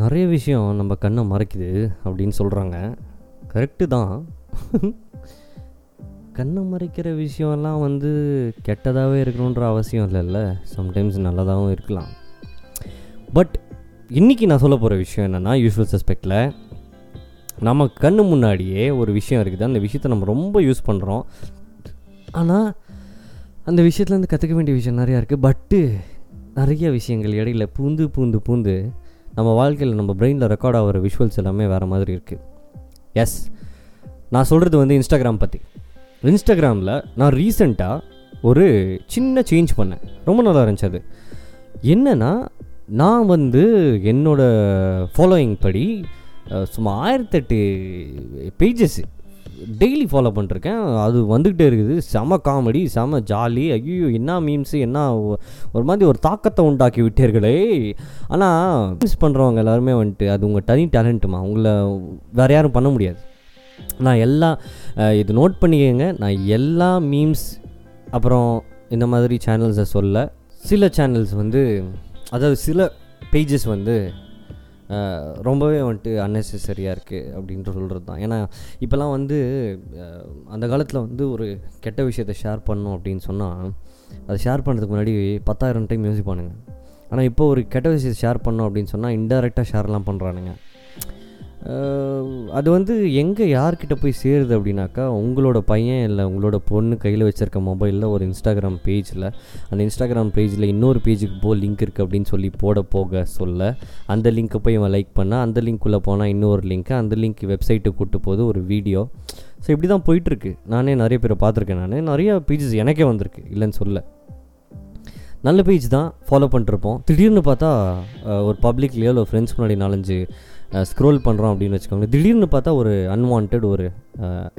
நிறைய விஷயம் நம்ம கண்ணை மறைக்குது அப்படின்னு சொல்கிறாங்க கரெக்டு தான். கண்ணை மறைக்கிற விஷயம்லாம் வந்து கெட்டதாகவே இருக்கணுன்ற அவசியம் இல்லைல்ல. சம்டைம்ஸ் நல்லதாகவும் இருக்கலாம். பட் இன்றைக்கி நான் சொல்ல போகிற விஷயம் என்னென்னா யூஸ்வல் சஸ்பெக்டில் நம்ம கண்ணு முன்னாடியே ஒரு விஷயம் இருக்குது. அந்த விஷயத்தை நம்ம ரொம்ப யூஸ் பண்ணுறோம் ஆனால் அந்த விஷயத்துலேருந்து கற்றுக்க வேண்டிய விஷயம் நிறையா இருக்குது பட்டு நிறைய விஷயங்கள் இடையில பூந்து பூந்து பூந்து நம்ம வாழ்க்கையில் நம்ம பிரெயினில் ரெக்கார்ட் ஆகிற விஷுவல்ஸ் எல்லாமே வேறு மாதிரி இருக்குது எஸ் நான் சொல்கிறது வந்து இன்ஸ்டாகிராம் பற்றி இன்ஸ்டாகிராமில் நான் ரீசெண்டாக ஒரு சின்ன சேஞ்ச் பண்ணேன். ரொம்ப நல்லா இருந்துச்சு அது. என்னென்னா நான் வந்து என்னோடய ஃபாலோயிங் படி சும்மா ஆயிரத்தெட்டு பேஜஸ் டெய்லி ஃபாலோ பண்ணிருக்கேன். அது வந்துக்கிட்டே இருக்குது. செம காமெடி செம ஜாலி ஐயோ என்ன மீம்ஸு என்ன ஒரு மாதிரி ஒரு தாக்கத்தை உண்டாக்கி விட்டீர்களே. ஆனால் மீம்ஸ் பண்ணுறவங்க எல்லாருமே வந்துட்டு அது உங்கள் தனி டேலண்ட்டுமா உங்களை வேறு யாரும் பண்ண முடியாது. நான் எல்லா இது நோட் பண்ணிக்கங்க. நான் எல்லா மீம்ஸ் அப்புறம் இந்த மாதிரி சேனல்ஸை சொல்ல சில சேனல்ஸ் வந்து அதாவது சில பேஜஸ் வந்து ரொம்பவே வந்துட்டு அன்னெசரியாக இருக்குது அப்படின்ட்டு சொல்கிறது தான். ஏன்னா இப்போல்லாம் வந்து அந்த காலத்தில் வந்து ஒரு கெட்ட விஷயத்தை ஷேர் பண்ணோம் அப்படின்னு சொன்னால் அதை ஷேர் பண்ணுறதுக்கு முன்னாடி பத்தாயிரம் டைம் யோசிப்பானுங்க. ஆனால் இப்போ ஒரு கெட்ட விஷயத்தை ஷேர் பண்ணோம் அப்படின்னு சொன்னால் இன்டெரக்டாக ஷேர்லாம் பண்ணுறானுங்க அது வந்து எங்கே யார்கிட்ட போய் சேருது அப்படின்னாக்கா உங்களோட பையன் இல்லை உங்களோட பொண்ணு கையில் வச்சுருக்க மொபைலில் ஒரு இன்ஸ்டாகிராம் பேஜில் அந்த இன்ஸ்டாகிராம் பேஜில் இன்னொரு பேஜுக்கு போ லிங்க் இருக்குது அப்படின்னு சொல்லி போட போக சொல்ல அந்த லிங்க்கை போய் இவன் லைக் பண்ணால் அந்த லிங்க்குள்ளே போனால் இன்னொரு லிங்க்கு அந்த லிங்க் வெப்சைட்டுக்கு கூட்டு போது ஒரு வீடியோ ஸோ இப்படி தான் போயிட்டுருக்கு. நானே நிறைய பேரை பார்த்துருக்கேன் நான். நிறைய பேஜஸ் எனக்கே வந்திருக்கு இல்லைன்னு சொல்ல. நல்ல பேஜ் தான் ஃபாலோ பண்ணிட்டுருப்போம் திடீர்னு பார்த்தா ஒரு பப்ளிக்லேயோ இல்லை ஃப்ரெண்ட்ஸ் முன்னாடி நாலஞ்சு ஸ்க்ரோல் பண்ணுறோம் அப்படின்னு வச்சுக்கோங்க. திடீர்னு பார்த்தா ஒரு அன்வான்ட் ஒரு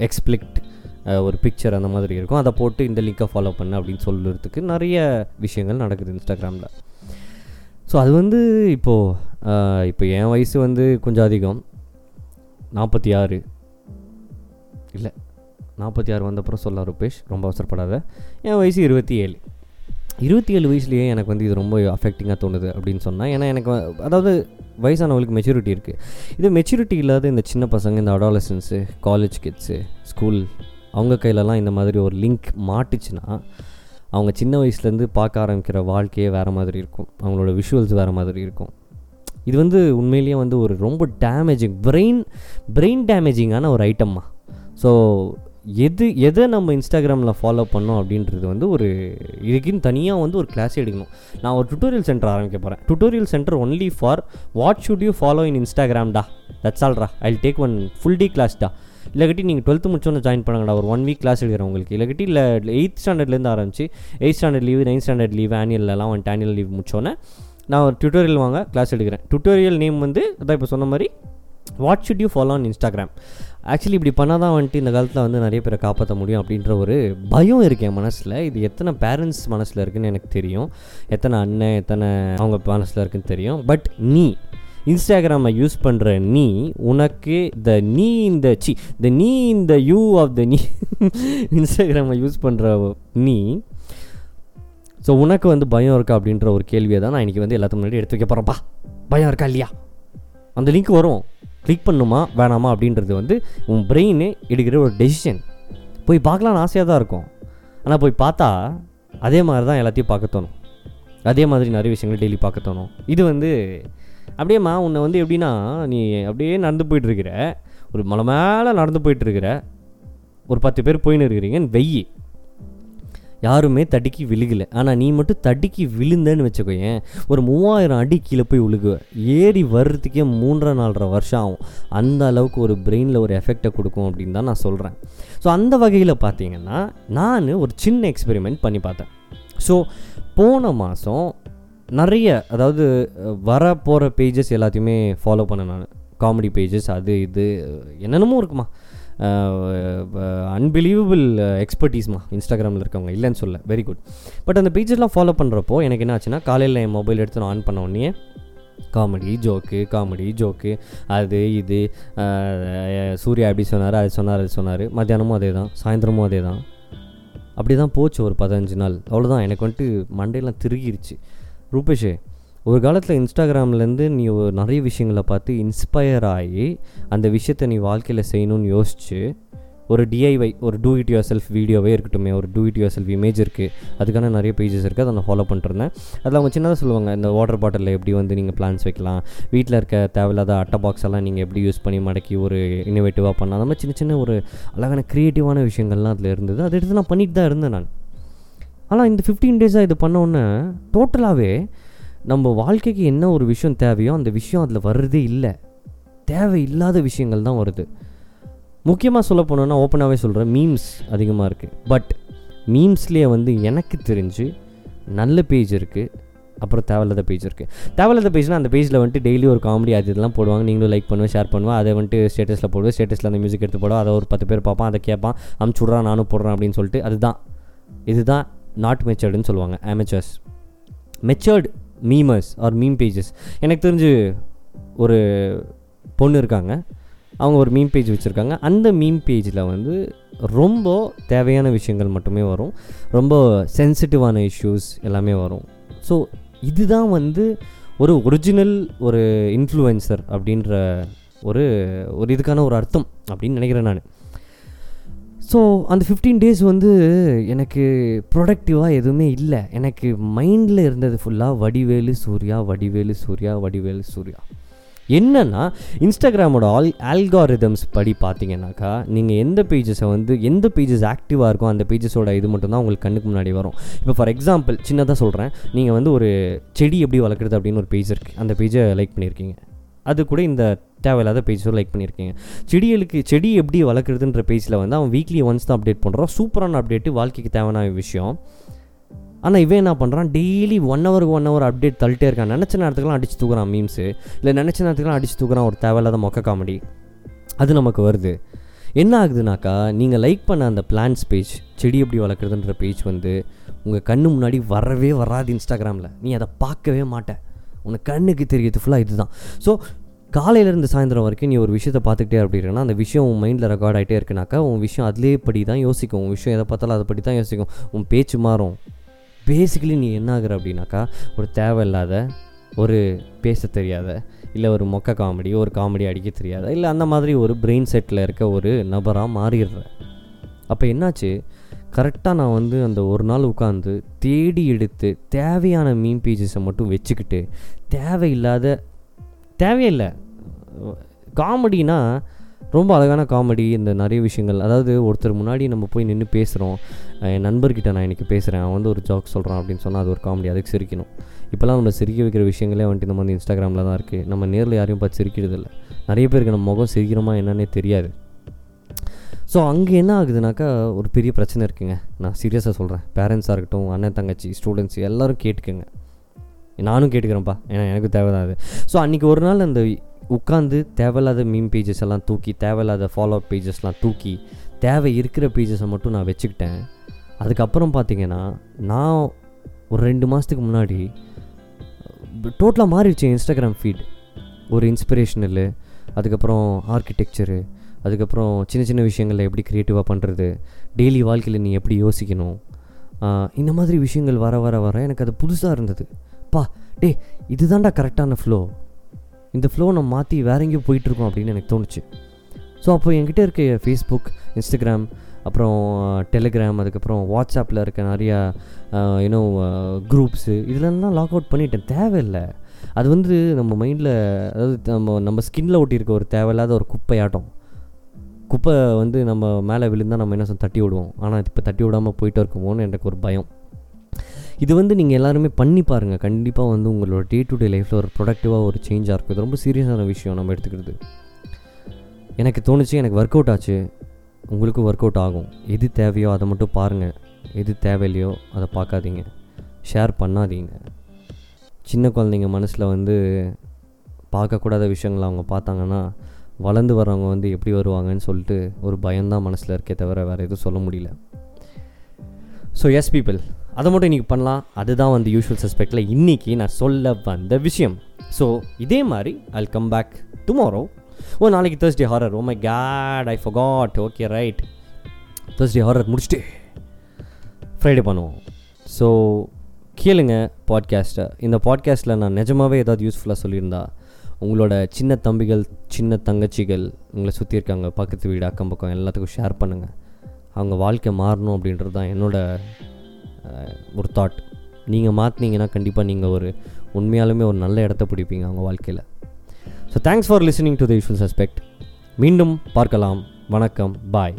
எக்ஸ்பிளிக்ட் ஒரு பிக்சர் அந்த மாதிரி இருக்கும். அதை போட்டு இந்த லிங்கை ஃபாலோ பண்ண அப்படின்னு சொல்லுறதுக்கு நிறைய விஷயங்கள் நடக்குது இன்ஸ்டாகிராமில். ஸோ அது வந்து இப்போது இப்போ என் வயசு வந்து கொஞ்சம் அதிகம். நாற்பத்தி ஆறு. இல்லை நாற்பத்தி ஆறு வந்தப்புறம் சொல்ல ரூபேஷ் ரொம்ப அவசரப்படாத. என் வயசு இருபத்தி ஏழு. இருபத்தி ஏழு வயசுலேயே எனக்கு வந்து இது ரொம்ப அஃபெக்டிங்காக தோணுது அப்படின்னு சொன்னால் ஏன்னா எனக்கு வ- அதாவது வயசானவங்களுக்கு மெச்சூரிட்டி இருக்குது இது மெச்சூரிட்டி இல்லாத இந்த சின்ன பசங்க இந்த அடாலசன்ஸு காலேஜ் கிட்ஸு ஸ்கூல் அவங்க கையிலலாம் இந்த மாதிரி ஒரு லிங்க் மாட்டுச்சுன்னா அவங்க சின்ன வயசுலேருந்து பார்க்க ஆரம்பிக்கிற வாழ்க்கையே வேறு மாதிரி இருக்கும். அவங்களோட விஷுவல்ஸ் வேறு மாதிரி இருக்கும். இது வந்து உண்மையிலேயே வந்து ஒரு ரொம்ப டேமேஜிங் பிரெயின் பிரெயின் டேமேஜிங்கான ஒரு ஐட்டம்மா ஸோ எது எதை நம்ம இன்ஸ்டாகிராமில் ஃபாலோ பண்ணோம் அப்படின்றது வந்து ஒரு இதுக்குன்னு தனியாக வந்து ஒரு கிளாஸ் எடுக்கணும். நான் ஒரு டுட்டோரியல் சென்டர் ஆரம்பிக்க போகிறேன் tutorial centre only for what should you follow in இன்ஸ்டாகிராம்டா that's ஆல்ரா I take one full day. கிளாஸ்டா இல்லைக்கட்டி நீங்கள் டுவெல்த்து முடிச்சோன்னு ஜாயின் பண்ணுங்கடா. ஒரு ஒன் வீக் கிளாஸ் எடுக்கிறேன் உங்களுக்கு. இல்லைக்கட்டி இல்லை எயித் ஸ்டாண்டர்ட்லேருந்து ஆரம்பிச்சு eighth standard leave ninth standard leave ஆனுவல்லாம் வந்துட்டு ஆனுவல் லீவ் முடிச்சோன்னே நான் ஒரு டுட்டோரியல் வாங்க கிளாஸ் எடுக்கிறேன். டுட்டோரியல் நேம் வந்து அதான் இப்போ சொன்ன மாதிரி what should you follow on Instagram actually இப்படி பண்ணால் தான் வந்துட்டு இந்த காலத்தில் வந்து நிறைய பேரை காப்பாற்ற முடியும் அப்படின்ற ஒரு பயம் இருக்கு என் மனசில். இது எத்தனை பேரண்ட்ஸ் மனசில் இருக்குன்னு எனக்கு தெரியும். எத்தனை அண்ணன் எத்தனை அவங்க மனசில் இருக்குதுன்னு தெரியும். பட் நீ இன்ஸ்டாகிராமை யூஸ் பண்ணுற நீ உனக்கு த நீ இந்த சி த நீ இந்த யூ ஆஃப் த நீ இன்ஸ்டாகிராமை யூஸ் பண்ணுற நீ ஸோ உனக்கு வந்து பயம் இருக்கா அப்படின்ற ஒரு கேள்வியை தான் நான் இன்றைக்கி வந்து எல்லாத்துக்கு முன்னாடி எடுத்து வைக்க போகிறேன்ப்பா பயம் இருக்கா இல்லையா? அந்த லிங்க் வரும். கிளிக் பண்ணுமா வேணாமா அப்படின்றது வந்து உன் பிரெயின் எடுக்கிற ஒரு டெசிஷன் போய் பார்க்கலான்னு ஆசையாக தான் இருக்கும். ஆனால் போய் பார்த்தா அதே மாதிரி தான் எல்லாத்தையும் பார்க்க தோணும். அதே மாதிரி நிறைய விஷயங்கள் டெய்லி பார்க்க தோணும். இது வந்து அப்படியேம்மா உன்னை வந்து எப்படின்னா நீ அப்படியே நடந்து போயிட்டுருக்கிற ஒரு மலை மேலே நடந்து போயிட்டுருக்கிற ஒரு பத்து பேர் போயின்னு இருக்கிறீங்கன்னு வெய்யி யாருமே தடுக்கி விழுகலை. ஆனால் நீ மட்டும் தடுக்கி விழுந்தேன்னு வச்சுக்கோயேன் ஒரு மூவாயிரம் அடி கீழே போய் விழுகுவ. ஏறி வர்றதுக்கே மூன்றரை நாலரை வருஷம் ஆகும். அந்த அளவுக்கு ஒரு பிரெயினில் ஒரு எஃபெக்டை கொடுக்கும் அப்படின்னு தான் நான் சொல்கிறேன் ஸோ அந்த வகையில் பார்த்தீங்கன்னா நான் ஒரு சின்ன எக்ஸ்பெரிமெண்ட் பண்ணி பார்த்தேன். ஸோ போன மாதம் நிறைய அதாவது வர போகிற பேஜஸ் எல்லாத்தையுமே ஃபாலோ பண்ணேன் நான். காமெடி பேஜஸ் அது இது என்னென்னமோ இருக்குமா. அன்பிலீவபிள் எக்ஸ்பர்டீஸ்மா இன்ஸ்டாகிராமில் இருக்கவங்க. இல்லைன்னு சொல்ல. வெரி குட் பட் அந்த பேஜஸ்லாம் ஃபாலோ பண்ணுறப்போ எனக்கு என்ன ஆச்சுன்னா காலையில் என் மொபைல் எடுத்து நான் ஆன் பண்ண உடனே காமெடி ஜோக்கு காமெடி ஜோக்கு அது இது சூர்யா அப்படி சொன்னார் அது சொன்னார் அது சொன்னார். மத்தியானமும் அதே தான் சாயந்தரமும் அதே தான். அப்படி தான் போச்சு ஒரு பதினஞ்சு நாள். அவ்வளோதான் எனக்கு வந்துட்டு மண்டையெல்லாம் திருகிருச்சு. ரூபேஷே ஒரு காலத்தில் இன்ஸ்டாகிராம்லேருந்து நீ ஒரு நிறைய விஷயங்களை பார்த்து இன்ஸ்பயர் ஆகி அந்த விஷயத்தை நீ வாழ்க்கையில் செய்யணும்னு யோசிச்சு ஒரு டிஐவை ஒரு டூ இட் யுவர் செல்ஃப் வீடியோவே இருக்கட்டுமே ஒரு do it yourself image இருக்குது அதுக்கான நிறைய பேஜஸ் இருக்குது அதை நான் ஃபாலோ பண்ணிருந்தேன் அதில் அவங்க சின்னதாக சொல்லுவாங்க இந்த வாட்டர் பாட்டிலில் எப்படி வந்து நீங்கள் பிளான்ஸ் வைக்கலாம் வீட்டில் இருக்க தேவையில்லாத அட்டை பாக்ஸ் எல்லாம் நீங்கள் எப்படி யூஸ் பண்ணி மடக்கி ஒரு இன்னோவேட்டிவாக பண்ணலாம் அந்த மாதிரி சின்ன சின்ன ஒரு அழகான க்ரியேட்டிவான விஷயங்கள்லாம் அதில் இருந்தது அதை எடுத்து நான் பண்ணிட்டு தான் இருந்தேன் நான். ஆனால் இந்த ஃபிஃப்டீன் டேஸாக இது பண்ணோன்னே டோட்டலாகவே நம்ம வாழ்க்கைக்கு என்ன ஒரு விஷயம் தேவையோ அந்த விஷயம் அதில் வர்றதே இல்லை. தேவையில்லாத விஷயங்கள் தான் வருது. முக்கியமாக சொல்ல போனோன்னா ஓப்பனாகவே சொல்கிறேன் மீம்ஸ் அதிகமாக இருக்குது பட் மீம்ஸ்லேயே வந்து எனக்கு தெரிஞ்சு நல்ல பேஜ் இருக்குது அப்புறம் தேவையில்லாத பேஜ் இருக்குது தேவையில்லாத பேஜ்னால் அந்த பேஜில் வந்துட்டு டெய்லி ஒரு காமெடி அது இதெல்லாம் போடுவாங்க. நீங்களும் லைக் பண்ணுவேன் ஷேர் பண்ணுவேன் அதை வந்துட்டு ஸ்டேட்டஸில் போடுவேன் ஸ்டேட்டஸில் அந்த மியூசிக் எடுத்து போடுவோம் அதை ஒரு பத்து பேர் பார்ப்பான் அதை கேட்பான். அமுச்சு விட்றான் நானும் போடுறேன் அப்படின்னு சொல்லிட்டு அதுதான். இதுதான் நாட் மெச்சர்டுன்னு சொல்லுவாங்க. Amateurs matured memers or meme pages எனக்கு தெரிஞ்சு ஒரு பொண்ணு இருக்காங்க. அவங்க ஒரு மீம் பேஜ் வச்சுருக்காங்க. அந்த மீம் பேஜில் வந்து ரொம்ப தேவையான விஷயங்கள் மட்டுமே வரும். ரொம்ப சென்சிட்டிவான இஷ்யூஸ் எல்லாமே வரும். ஸோ இதுதான் வந்து ஒரு ஒரிஜினல் ஒரு இன்ஃப்ளூயன்சர் அப்படின்ற ஒரு ஒரு இதுக்கான ஒரு அர்த்தம் அப்படின்னு நினைக்கிறேன் நான். ஸோ அந்த ஃபிஃப்டீன் டேஸ் வந்து எனக்கு ப்ரொடக்டிவாக எதுவுமே இல்லை. எனக்கு மைண்டில் இருந்தது ஃபுல்லாக வடிவேலு சூர்யா வடிவேலு சூர்யா வடிவேலு சூர்யா. என்னன்னா இன்ஸ்டாகிராமோட ஆல் ஆல்காரிதம்ஸ் படி பார்த்தீங்கன்னாக்கா நீங்கள் எந்த பேஜஸை வந்து எந்த பேஜஸ் ஆக்டிவாக இருக்கும் அந்த பேஜஸோட இது மட்டும்தான் உங்களுக்கு கண்ணுக்கு முன்னாடி வரும். இப்போ ஃபார் எக்ஸாம்பிள் சின்னதாக சொல்கிறேன் நீங்கள் வந்து ஒரு செடி எப்படி வளர்க்குறது அப்படின்னு ஒரு பேஜ் இருக்குது அந்த பேஜை லைக் பண்ணியிருக்கீங்க அது கூட இந்த தேவையில்லாத பேஜஸும் லைக் பண்ணியிருக்கீங்க. செடிகளுக்கு செடி எப்படி வளர்க்குறதுன்ற பேஜில் வந்து அவன் வீக்லி ஒன்ஸ் தான் அப்டேட் பண்ணுறான் சூப்பரான அப்டேட்டு வாழ்க்கைக்கு தேவையான விஷயம். ஆனால் இவன் என்ன பண்ணுறான் டெய்லி ஒன் ஹவருக்கு ஒன் ஹவர் அப்டேட் தள்ளிட்டே இருக்கான். நினச்ச நேரத்துக்குலாம் அடிச்சு தூக்குறான் மீம்ஸு இல்லை நினச்ச நேரத்துக்குலாம் அடிச்சு தூக்குறான் ஒரு தேவையில்லாத மொக்க காமெடி அது நமக்கு வருது. என்ன ஆகுதுனாக்கா நீங்கள் லைக் பண்ண அந்த பிளான்ஸ் பேஜ் செடி எப்படி வளர்க்குறதுன்ற பேஜ் வந்து உங்கள் கண்ணு முன்னாடி வரவே வராது இன்ஸ்டாகிராமில் நீ அதை பார்க்கவே மாட்ட. உனக்கு கண்ணுக்கு தெரியுது ஃபுல்லாக இதுதான். ஸோ காலையிலேருந்து சாயந்தரம் வரைக்கும் நீ ஒரு விஷயத்தை பார்த்துக்கிட்டே அப்படின்னா அந்த விஷயம் உன் மைண்டில் ரெக்கார்ட் ஆகிட்டே இருக்குனாக்கா உன் விஷயம் அதிலே படி தான் யோசிக்கும். உன் விஷயம் எதை பார்த்தாலும் அதை படி தான் யோசிக்கும். உன் பேச்சு மாறும். பேசிக்கலி நீ என்ன ஆகுற அப்படின்னாக்கா ஒரு தேவையில்லாத ஒரு பேச தெரியாத இல்லை ஒரு மொக்க காமெடி ஒரு காமெடி அடிக்க தெரியாத இல்லை அந்த மாதிரி ஒரு பிரெயின் செட்டில் இருக்க ஒரு நபராக மாறிடுற. அப்போ என்னாச்சு? கரெக்டாக நான் வந்து அந்த ஒரு நாள் உட்காந்து தேடி எடுத்து தேவையான மீன் பேஜஸை மட்டும் வச்சுக்கிட்டு தேவையில்லாத தேவையில்லை. காமெடினா ரொம்ப அழகான காமெடி இந்த நிறைய விஷயங்கள். அதாவது ஒருத்தர் முன்னாடி நம்ம போய் நின்று பேசுகிறோம் என் நண்பர்கிட்ட நான் இன்றைக்கி பேசுகிறேன் அவன் வந்து ஒரு ஜாக் சொல்கிறான் அப்படின்னு சொன்னால் அது ஒரு காமெடி அதுக்கு சிரிக்கணும். இப்போலாம் நம்ம சிரிக்க வைக்கிற விஷயங்களே வந்துட்டு நம்ம வந்து இன்ஸ்டாகிராமில் தான் இருக்குது நம்ம நேரில் யாரையும் பார்த்து சிரிக்கிறது இல்லை நிறைய பேருக்கு நம்ம முகம் சிரிக்கிறோமா என்னன்னே தெரியாது. ஸோ அங்கே என்ன ஆகுதுனாக்கா ஒரு பெரிய பிரச்சனை இருக்குங்க. நான் சீரியஸாக சொல்கிறேன் பேரண்ட்ஸாக இருக்கட்டும் அண்ணன் தங்கச்சி ஸ்டூடெண்ட்ஸ் எல்லோரும் கேட்டுக்கோங்க. நானும் கேட்டுக்கிறேன்ப்பா. ஏன்னா எனக்கு தேவைதான் அது. ஸோ அன்றைக்கி ஒரு நாள் அந்த உட்காந்து தேவையில்லாத மீம் பேஜஸ் எல்லாம் தூக்கி தேவையில்லாத ஃபாலோ பேஜஸ்லாம் தூக்கி தேவை இருக்கிற பேஜஸை மட்டும் நான் வச்சுக்கிட்டேன். அதுக்கப்புறம் பார்த்தீங்கன்னா நான் ஒரு ரெண்டு மாதத்துக்கு முன்னாடி டோட்டலாக மாறிடுச்சு இன்ஸ்டாகிராம் ஃபீட் ஒரு இன்ஸ்பிரேஷனலு அதுக்கப்புறம் ஆர்கிடெக்சரு அதுக்கப்புறம் சின்ன சின்ன விஷயங்களில் எப்படி க்ரியேட்டிவாக பண்ணுறது டெய்லி வாழ்க்கையில் நீ எப்படி யோசிக்கணும்? இந்த மாதிரி விஷயங்கள் வர வர வர எனக்கு அது புதுசாக இருந்தது. பா டே இதுதான்டா கரெக்டான ஃப்ளோ இந்த ஃப்ளோ நம்ம மாற்றி வேற எங்கேயோ போயிட்டுருக்கோம் அப்படின்னு எனக்கு தோணுச்சு. ஸோ அப்போ என்கிட்ட இருக்க ஃபேஸ்புக் இன்ஸ்டாகிராம் அப்புறம் டெலிகிராம் அதுக்கப்புறம் வாட்ஸ்அப்பில் இருக்க நிறையா யூனோ குரூப்ஸு இதெல்லாம் லாக் அவுட் பண்ணிட்டேன். தேவையில்லை. அது வந்து நம்ம மைண்டில் அதாவது நம்ம நம்ம ஸ்கின்னில் ஒட்டியிருக்க ஒரு தேவையில்லாத ஒரு குப்பையாட்டம். குப்பை வந்து நம்ம மேலே விழுந்தால் நம்ம என்ன சொல்ல தட்டி விடுவோம். ஆனால் இப்போ தட்டி விடாமல் போயிட்டு இருக்குமோன்னு எனக்கு ஒரு பயம். இது வந்து நீங்கள் எல்லாருமே பண்ணி பாருங்கள் கண்டிப்பாக வந்து உங்களோட டே டு டே லைஃப்பில் ஒரு ப்ரொடக்டிவாக ஒரு சேஞ்சாக இருக்கும். இது ரொம்ப சீரியஸான விஷயம் நம்ம எடுத்துக்கிறது. எனக்கு தோணுச்சு எனக்கு ஒர்க் அவுட் ஆச்சு. உங்களுக்கும் ஒர்க் அவுட் ஆகும். எது தேவையோ அதை மட்டும் பாருங்கள் எது தேவையில்லையோ அதை பார்க்காதீங்க. ஷேர் பண்ணாதீங்க. சின்ன குழந்தைங்க மனசில் வந்து பார்க்கக்கூடாத விஷயங்களை அவங்க பார்த்தாங்கன்னா வளர்ந்து வரவங்க வந்து எப்படி வருவாங்கன்னு சொல்லிட்டு ஒரு பயம்தான் மனசில் இருக்கே தவிர வேறு எதுவும் சொல்ல முடியல. ஸோ எஸ் பீப்புள் அதை மட்டும் இன்றைக்கி பண்ணலாம். அதுதான் வந்து யூஷுவல் சஸ்பெக்டில் இன்றைக்கி நான் சொல்ல வந்த விஷயம். ஸோ இதே மாதிரி I come back tomorrow oh நாளைக்கு Thursday horror oh my god I forgot okay right Thursday horror முடிச்சுட்டு ஃப்ரைடே பண்ணுவோம். ஸோ கேளுங்க பாட்காஸ்ட்டை இந்த பாட்காஸ்ட்டில் நான் நிஜமாகவே ஏதாவது யூஸ்ஃபுல்லாக சொல்லியிருந்தா உங்களோட சின்ன தம்பிகள் சின்ன தங்கச்சிகள் உங்களை சுற்றி இருக்காங்க பக்கத்து வீடு அக்கம் பக்கம் எல்லாத்துக்கும் ஷேர் பண்ணுங்கள் அவங்க வாழ்க்கை மாறணும் அப்படின்றது தான் என்னோட ஒரு தாட் நீங்கள் மாற்றினீங்கன்னா கண்டிப்பாக நீங்கள் ஒரு உண்மையாலுமே ஒரு நல்ல இடத்த பிடிப்பீங்க அவங்க வாழ்க்கையில். So thanks for listening to the usual suspect மீண்டும் பார்க்கலாம். வணக்கம். பாய்